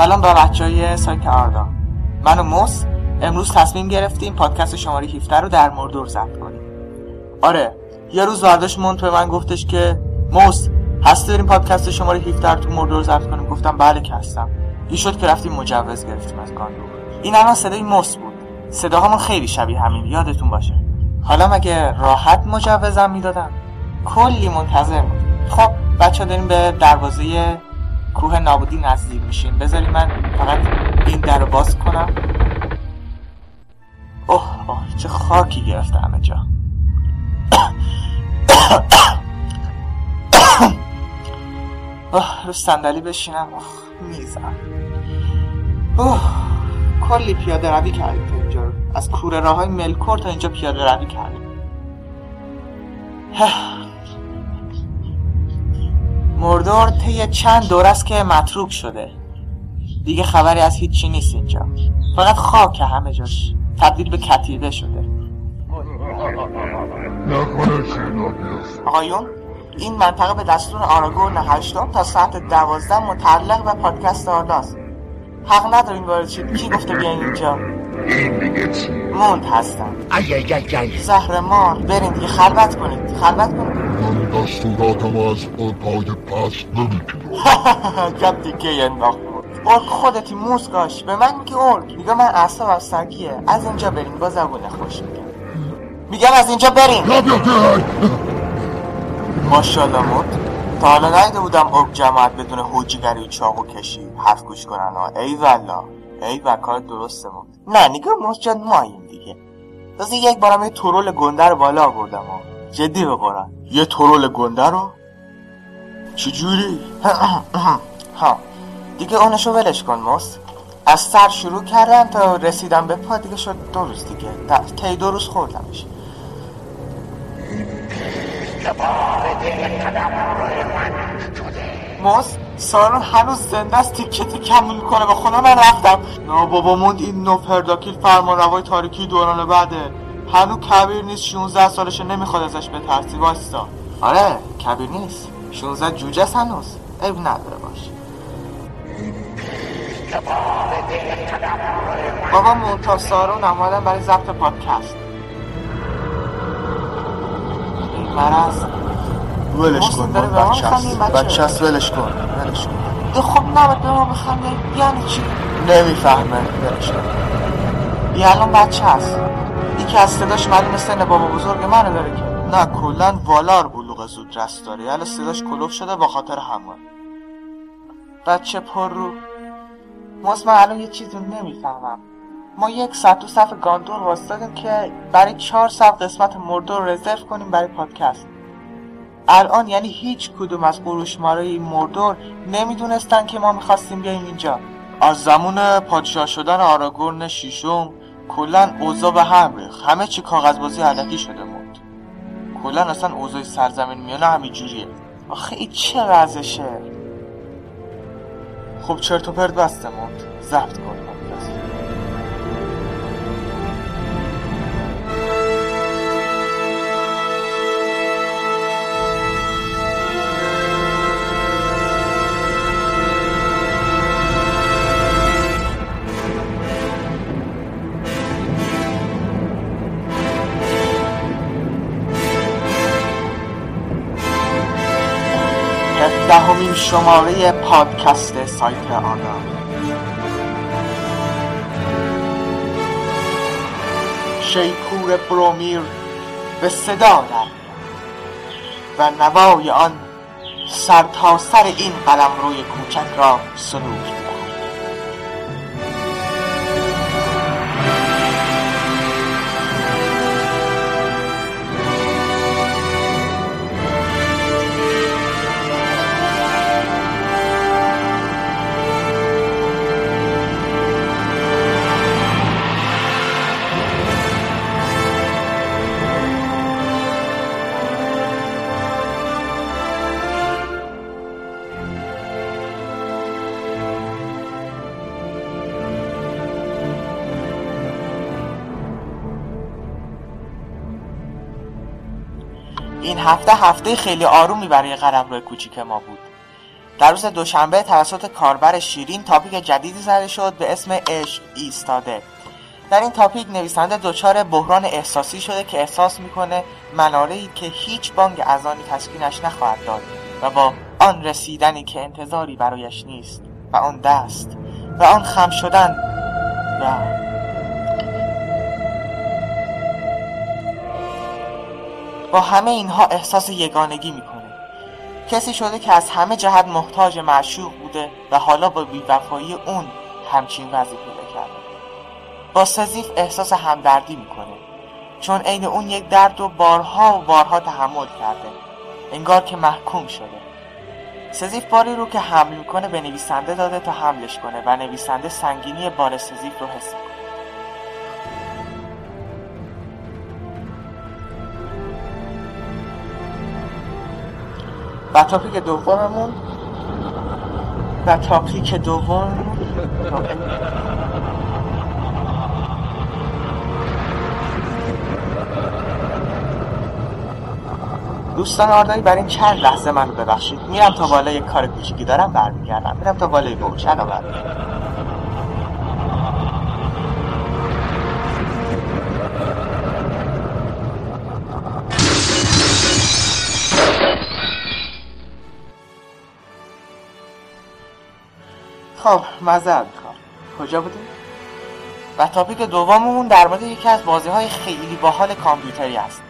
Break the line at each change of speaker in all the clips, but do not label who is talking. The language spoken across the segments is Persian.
سلام به بچه های سایت آردا. من و موس امروز تصمیم گرفتیم پادکست شماره 17 رو در مردور ضبط کنیم. آره یه روز برداشت مونت به من گفتش که موس هستی داریم پادکست شماره 17 رو تو مردور ضبط کنیم؟ گفتم بله که هستم. این شد که رفتیم مجوز گرفتیم از گاندور این الان صدای موس بود. صداهامون خیلی شبیه همین. یادتون باشه. حالا مگه راحت مجوزم می‌دادم؟ کلی منتظر بود. خب بچه داریم به دروازه کوه نابودی نزدیک میشیم. بذاریم من فقط این در رو باز کنم. اوه اوه چه خاکی گرفته همه جا. اوه رو صندلی بشینم. اوه میزم. اوه کلی پیاده روی کردیم تا اینجا رو. از کوره راه های ملکور تا اینجا پیاده روی کردیم. مردور طی چند دور است که متروک شده. دیگه خبری از هیچی نیست اینجا. فقط خاک همه جاش تبدیل به کتیبه شده. آقایون این منطقه به دستور آراگورن هشتم تا ساعت دوازده متعلق به پادکست آرداست. حق نداریم وارد شید. کی گفته بیاین اینجا؟
این دیگه چی؟
موند هستم
ای ای ای ای.
زهر مار برین دیگه خلوت کنید. خلوت کنید.
من دستوراتم از پای پس نمی‌تونم
جب دیگه انداخت. ارک خودتی موسکاش. به من میگی ارک میگه من اعصابم سگیه. از اینجا بریم. با زبون خوش میگم. میگم از اینجا بریم. ماشاءالله مود تا حالا نیده بودم ارک جماعت بدون حوجیگری و چاقو کشی حرف گوش کنن ها. ای والا ای و کار درسته نه نگاه موس جان ماییم دیگه. تازه یک بارم یه ترول گنده رو بالا آوردم ها. جدی به قرآن یه ترول گنده رو؟ چجوری؟ ها. دیگه اونشو ولش کن موس از سر شروع کردم تا رسیدم به پا دیگه شد دو روز دیگه. طی دو روز خوردمش. موس سارون هنوز زنده است تیکه تیکه می‌کنه به خونه من رفتم. نه بابا موند این نو پرداکیل فرمان روای تاریکی دوران بعده. هنو کبیر نیست 16 سالشه نمی‌خواد ازش به ترسی واستا آره کبیر نیست. 16 جوجه است هنوز. عیب نداره باش. بابا مونتا سارون اومدن برای ضبط پادکست. این مرض.
ولش کن بچه هست
بچه.
هست ولش کن ولش کن.
تو خب نباید به ما بخنده یعنی چی؟
نمی‌فهمه. ولش کن.
یه الان بچه هست یکی از صداش معلوم سن بابا بزرگ منو داره که نه کلا والار بلوغ زود رست داره. یعنی صداش کلوف شده با خاطر همون. بچه پر رو. موس من الان یه چیزی نمی‌فهمم. ما یک ساعت تو صف گاندور واسطادیم که برای چهار صف قسمت مردور رو رزرو کنیم برای پادکست. الان یعنی هیچ کدوم از قروشمارای مردور نمی‌دونستن که ما می‌خواستیم بیایم اینجا. از زمان پادشاه شدن آراگورن شیشم کلا اوضاع به هم ریخت. همه چی کاغذبازی علکی شده موند کلا اصلا اوضاع سرزمین میانه همینجوریه آخه این چه وضعشه؟ خب چرت و پرت موند. ضبط کن. شماره پادکست سایت آنا. شیپور برومیر به صدا در و نوای آن سر تا سر این قلم روی کوچک را سنود. هفته هفته خیلی آرومی برای قلمرو کوچیک ما بود. در روز دوشنبه توسط کاربر شیرین تاپیک جدیدی زده شد به اسم عشق ایستاده. در این تاپیک نویسنده دچار بحران احساسی شده که احساس می‌کنه مناره‌ای که هیچ بانگ اذانی تسکینش نخواهد داد و با آن رسیدنی که انتظاری برایش نیست و آن دست و آن خم شدن و با همه اینها احساس یگانگی می‌کنه. کسی شده که از همه جهت محتاج معشوق بوده و حالا با بیوفایی اون همچین وضعی پیدا کرده. با سزیف احساس همدردی می‌کنه. چون عین اون یک درد و بارها و بارها تحمل کرده. انگار که محکوم شده. سزیف باری رو که حمل می‌کنه به نویسنده داده تا حملش کنه و نویسنده سنگینی بار سزیف رو حس می‌کنه. و تاپیک دوممون و تاپیک دوم دوستان آردایی بر این چند لحظه من رو ببخشید. میرم تا بالا یک کار کوچیکی دارم برمیگردم. میرم تا بالای برج الان برمیگردم خب معذرت می‌خوام. کجا بودیم و تاپیک دوممون در مورد یکی از بازی های خیلی باحال کامپیوتری است.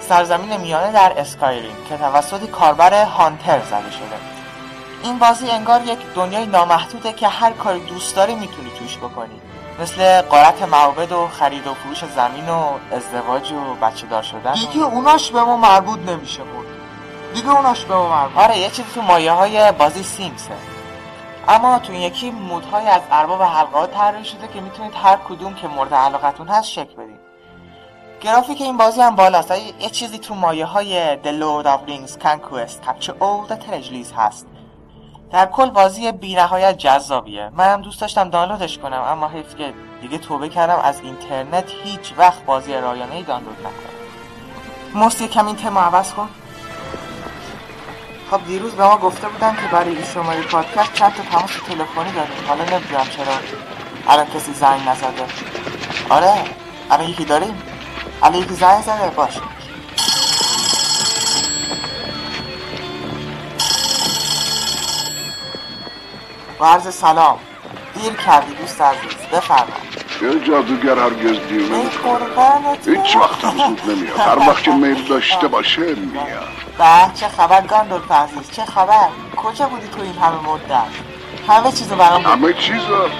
سرزمین میانه در اسکایریم که توسط کاربر هانتر زده شده. این بازی انگار یک دنیای نامحدوده که هر کاری دوست داری می‌تونی توش بکنی. مثل قارت معابد و خرید و فروش زمین و ازدواج و بچه دار شدن
دیگه اوناش به ما مربوط نمیشه بود. دیگه اوناش به ما مربوط
آره یه چیزی تو مایه های بازی سیمسه. اما تو یکی مودهای از ارباب حلقات طراحی شده که می‌تونید هر کدوم که مورد علاقتون هست شکل بدید گرافیک این بازی هم بالاست. یه چیزی تو مایه های The Lord of Rings Conquest Capture All the Treasures هست. در کل بازی بی نهایت جذابیه. منم دوست داشتم دانلودش کنم اما حیف که دیگه توبه کردم از اینترنت هیچ وقت بازی رایانه ای دانلود نکنم. موسی کم این تم عوض کن. خب دیروز به ما گفته بودن که برای این شماره پادکست چند تا تماس تلفنی داریم. حالا نمی‌دونم چرا الان کسی زنگ نزده. آره الان یکی داریم. الان یکی زنگ زده باشه و عرض سلام. دیر کردی دوست عزیز بفرما.
یه جادوگر هرگز دیر نمی‌کنه هیچ وقت هم زود نمیاد. هر وقت که میل داشته باشه میاد.
به چه خبر گاندولف عزیز چه خبر؟ کجا بودی تو این همه مدت؟ همه چیزو برام.
همه چیزا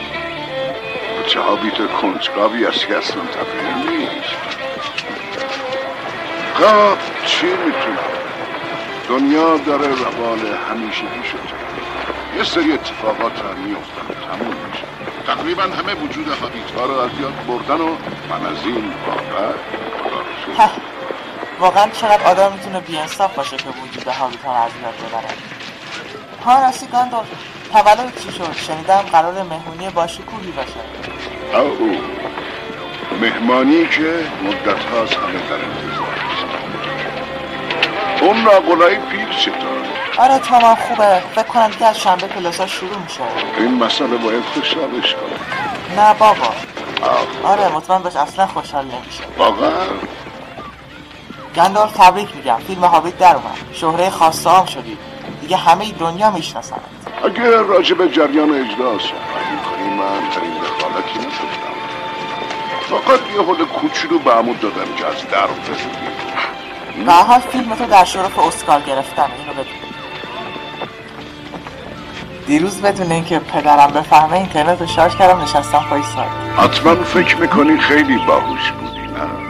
چه حابیت کنجکاوی هستی که اصلا طبیعی نیست. خب چی می‌تونم؟ دنیا داره روال همیشگی شده. یه سری اتفاقات هم میفتن تموم میشه. تقریبا همه وجود حابیت ها رو از یاد بردن و من از این واقع خدا رو شکر.
ها، واقعا چقدر آدم می‌تونه بیانصاف باشه که وجود هابیت ها رو از یاد ببره. ها راستی گاندولف تولد چی شد؟ شنیدم قرار مهمونی باشکوهی باشه
او. مهمانی که مدت هاست همه در انتظار اون ناقلای پیر چطور
آره تمام خوبه. فکر کنم دیگه از شنبه کلاسا شروع میشه.
این مسئله باید خوشحالش کنه
نه بابا.
آه،
آره مطمئن باش اصلا خوشحال نمیشه
واقعا.
گندالف تبریک میگم. فیلم هابیت در اومد. شهره خاصه هم شدی. دیگه همه دنیا می‌شناسن.
اگه راجع به جریان اجرا صحبت می‌کنی من در این دخالتی نداشتم فقط یه حال کوچولو به عمود دادم که از در
به حال فیلم تو در شرف اسکار گرفتن اینو بدون دیروز بدون اینکه پدرم بفهمه اینترنت رو شارژ کردم نشستم پای سایت.
حتما فکر می‌کنی خیلی باهوش بودی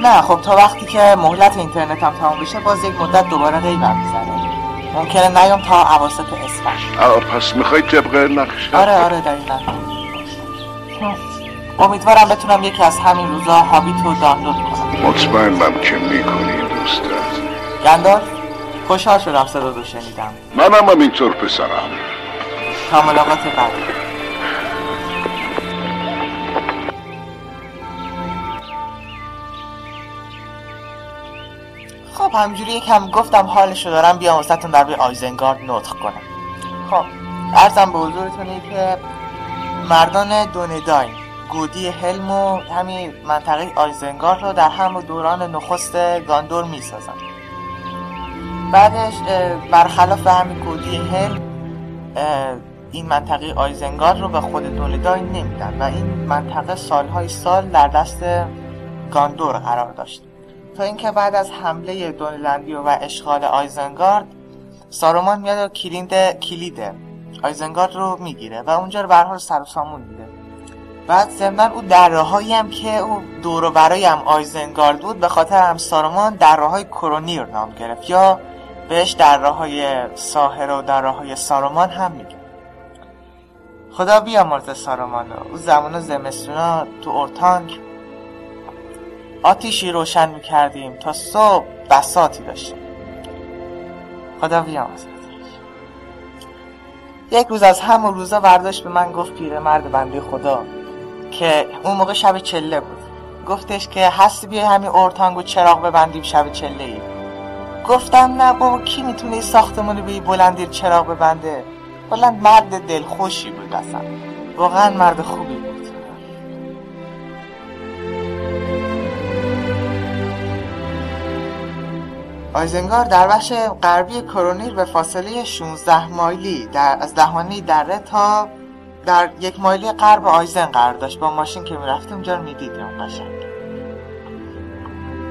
نه
خب تا وقتی که مهلت اینترنتم تمام بشه باز یک مدت دوباره غیبم می‌زنه ممکنه نیام تا اواسط اسفند
پس می‌خوای طبق نقشه؟
آره آره دقیقا. امیدوارم بتونم یکی از همین روزا هابیت رو دانلود کنم.
مطمئنم که می‌کنی دوست
گندالف خوشحال شدم صدا رو شنیدم.
منم هم اینطور پسرم.
تا ملاقات بعدی. خب همجوری یکم گفتم حالشو دارم بیام واسهتون در آیزنگارد نطق کنم. خب ارزم به حضورتونه که مردان دونداین گودی هلم و همین منطقه آیزنگار رو در همون دوران نخست گاندور می‌سازن. بعدش برخلاف همین گودی هلم این منطقه آیزنگار رو به خود دونداین نمیدن و این منطقه سالهای سال در دست گاندور قرار داشت. تا اینکه بعد از حمله دونلندیو و اشغال آیزنگارد سارومان میاد و کلید کلید آیزنگارد رو می‌گیره و اونجا رو برحال سر سامون میده. بعد ضمنا او دره هم که او دور و برای هم آیزنگارد بود به خاطر هم سارومان دره های کرونیر نام گرفت یا بهش دره های ساهر و دره های سارومان هم میگه خدا بیامرزه سارومان او زمان زمستونا تو اورتانگ آتیشی روشن می‌کردیم تا صبح بساتی داشتیم خدا بیامرزه یک روز از همون روزا برداشت به من گفت مرد بنده خدا که اون موقع شب چله بود. گفتش که هستی بیای همین اورتانگو چراغ ببندیم شب چله ای. گفتم نه بابا کی می‌تونه این ساختمونو به بلندی چراغ ببنده؟ بلند مرد دلخوشی بود اصلا. واقعا مرد خوبی بود. آیزنگار در بخش غربی کرونیر به فاصله 16 مایلی در از دهانه دره تا در یک مایلی غرب آیزن قرار داشت. با ماشین که می‌رفتیم اونجا رو می‌دیدیم قشنگ.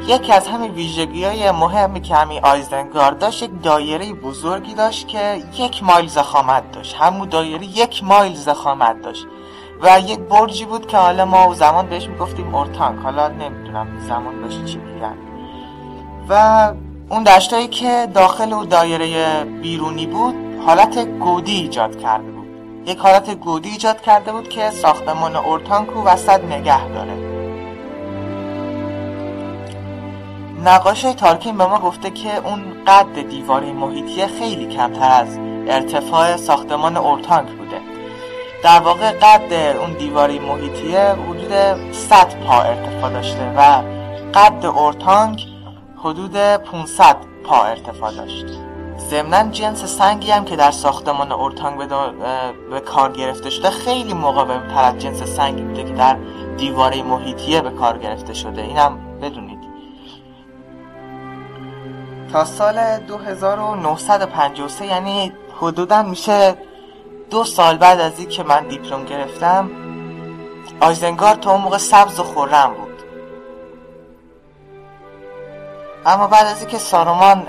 یکی از همین ویژگی های مهمی که همین آیزنگار داشت یک دایره بزرگی داشت که یک مایل زخامت داشت. همون دایره یک مایل زخامت داشت. و یک برجی بود که حالا ما زمان بهش می‌گفتیم اورتانک حالا نمی‌دونم زمان بهش چی میگن. و اون دشتایی که داخل و دایره بیرونی بود حالت گودی ایجاد کرده بود. یک حالت گودی ایجاد کرده بود که ساختمان اورتانکو وسط نگه داره. نقاش تارکین به ما گفته که اون قد دیواری محیطی خیلی کمتر از ارتفاع ساختمان اورتانک بوده. در واقع قد اون دیواری محیطیه حدود 100 پا ارتفاع داشته و قد اورتانک حدود 500 پا ارتفاع داشت. ضمنا جنس سنگی هم که در ساختمان اورتانگ به, به کار گرفته شده خیلی مقاوم تر از جنس سنگی بوده که در دیواره محیطیه به کار گرفته شده. اینم بدونید. تا سال 2953 یعنی حدودا میشه دو سال بعد از این که من دیپلم گرفتم آیزنگار تا اون موقع سبز و خورم بود. اما بعد از اینکه سارومان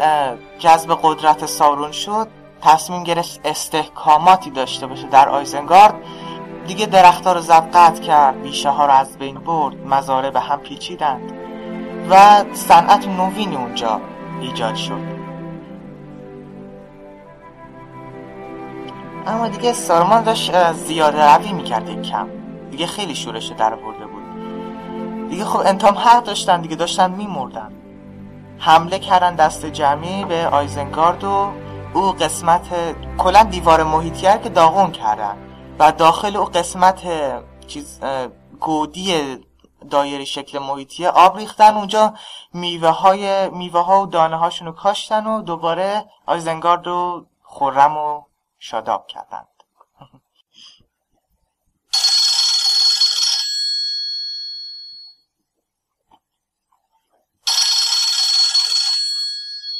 جذب قدرت سارون شد تصمیم گرفت استحکاماتی داشته باشه در آیزنگارد. دیگه درختها رو زد قطع کرد بیشه ها رو از بین برد مزاره به هم پیچیدند و صنعت نوینی اونجا ایجاد شد. اما دیگه سارمان داشت زیاده روی می‌کرد یک کم. دیگه خیلی شورش در برده بود. دیگه خب انتام حق داشتن دیگه داشتن میمردن. حمله کردن دست جمعی به آیزنگارد و او قسمت کلا دیوار محیطی که داغون کردن. و داخل او قسمت چیز گودی دایره شکل محیطی آب ریختن. اونجا میوه های میوه ها و دانه هاشون کاشتن و دوباره آیزنگارد رو خورم و شاداب کردن.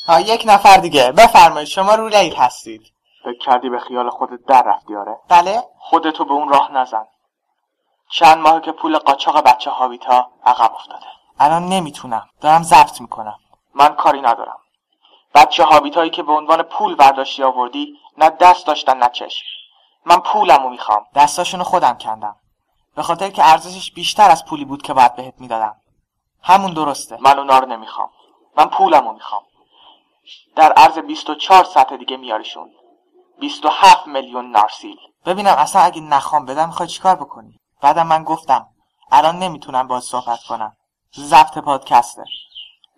ها یک نفر دیگه. بفرمایید شما رو ریل هستید.
فکر کردی به خیال خودت در رفتی آره؟
بله.
خودتو به اون راه نزن. چند ماه که پول قاچاق بچه هاویتا عقب افتاده.
الان نمی‌تونم. دارم ضبط می‌کنم.
من کاری ندارم. بچه هابیتایی که به عنوان پول برداشتی آوردی نه دست داشتن نه چشم. من پولمو می‌خوام.
دستاشونو خودم کندم. به خاطر که ارزشش بیشتر از پولی بود که باید بهت می‌دادم. همون درسته.
من اونا رو نمی‌خوام. من پولمو می‌خوام. در عرض 24 ساعت دیگه میاریشون. 27 میلیون نارسیل.
ببینم اصلا اگه نخوام بدم می‌خوای چیکار بکنی؟ بعدم من گفتم الان نمی‌تونم باید صحبت کنم. ضبط پادکسته.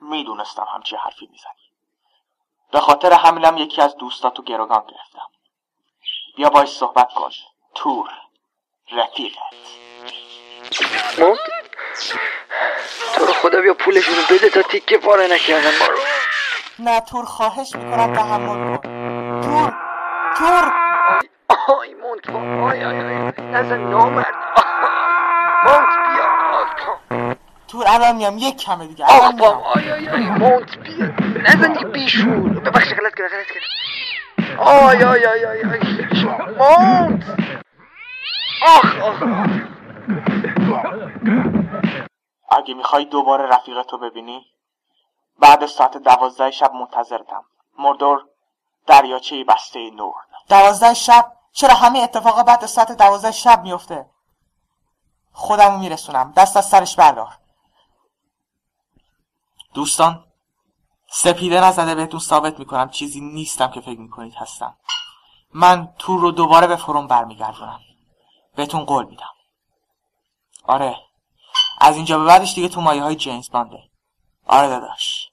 می‌دونستم همچی حرفی می‌زنی. به خاطر همینم یکی از دوستاتو گروگان گرفتم. بیا باش صحبت کن. تور. رفیقت.
تو رو خدا بیا پولشونو بده تا تیکه پاره نکردن ما رو
نه تور خواهش می‌کنم تحمل کن تور تور.
آی مونت آی آی آی. نزن نامرد. مونت بیا.
تور الان میام. یک کمه دیگه. الان
بابا آی آی آی. مونت بیا. نزن دیگه بیشعور. ببخش غلط کردم غلط کردم. آی آی آی آی آی. مونت. آخ آخ.
اگه می‌خوای دوباره رفیقتو ببینی بعد ساعت دوازده شب منتظرتم. موردور دریاچه بسته نور
دوازده شب؟ چرا همه اتفاقا بعد ساعت دوازده شب میفته؟ خودمو میرسونم. دست از سرش بردار. دوستان سپیده نزده بهتون ثابت می‌کنم. چیزی نیستم که فکر می‌کنید هستم. من تور رو دوباره به فروم برمیگردونم. بهتون قول میدم. آره. از اینجا به بعدش دیگه تو مایه های جیمز بانده آره داداش.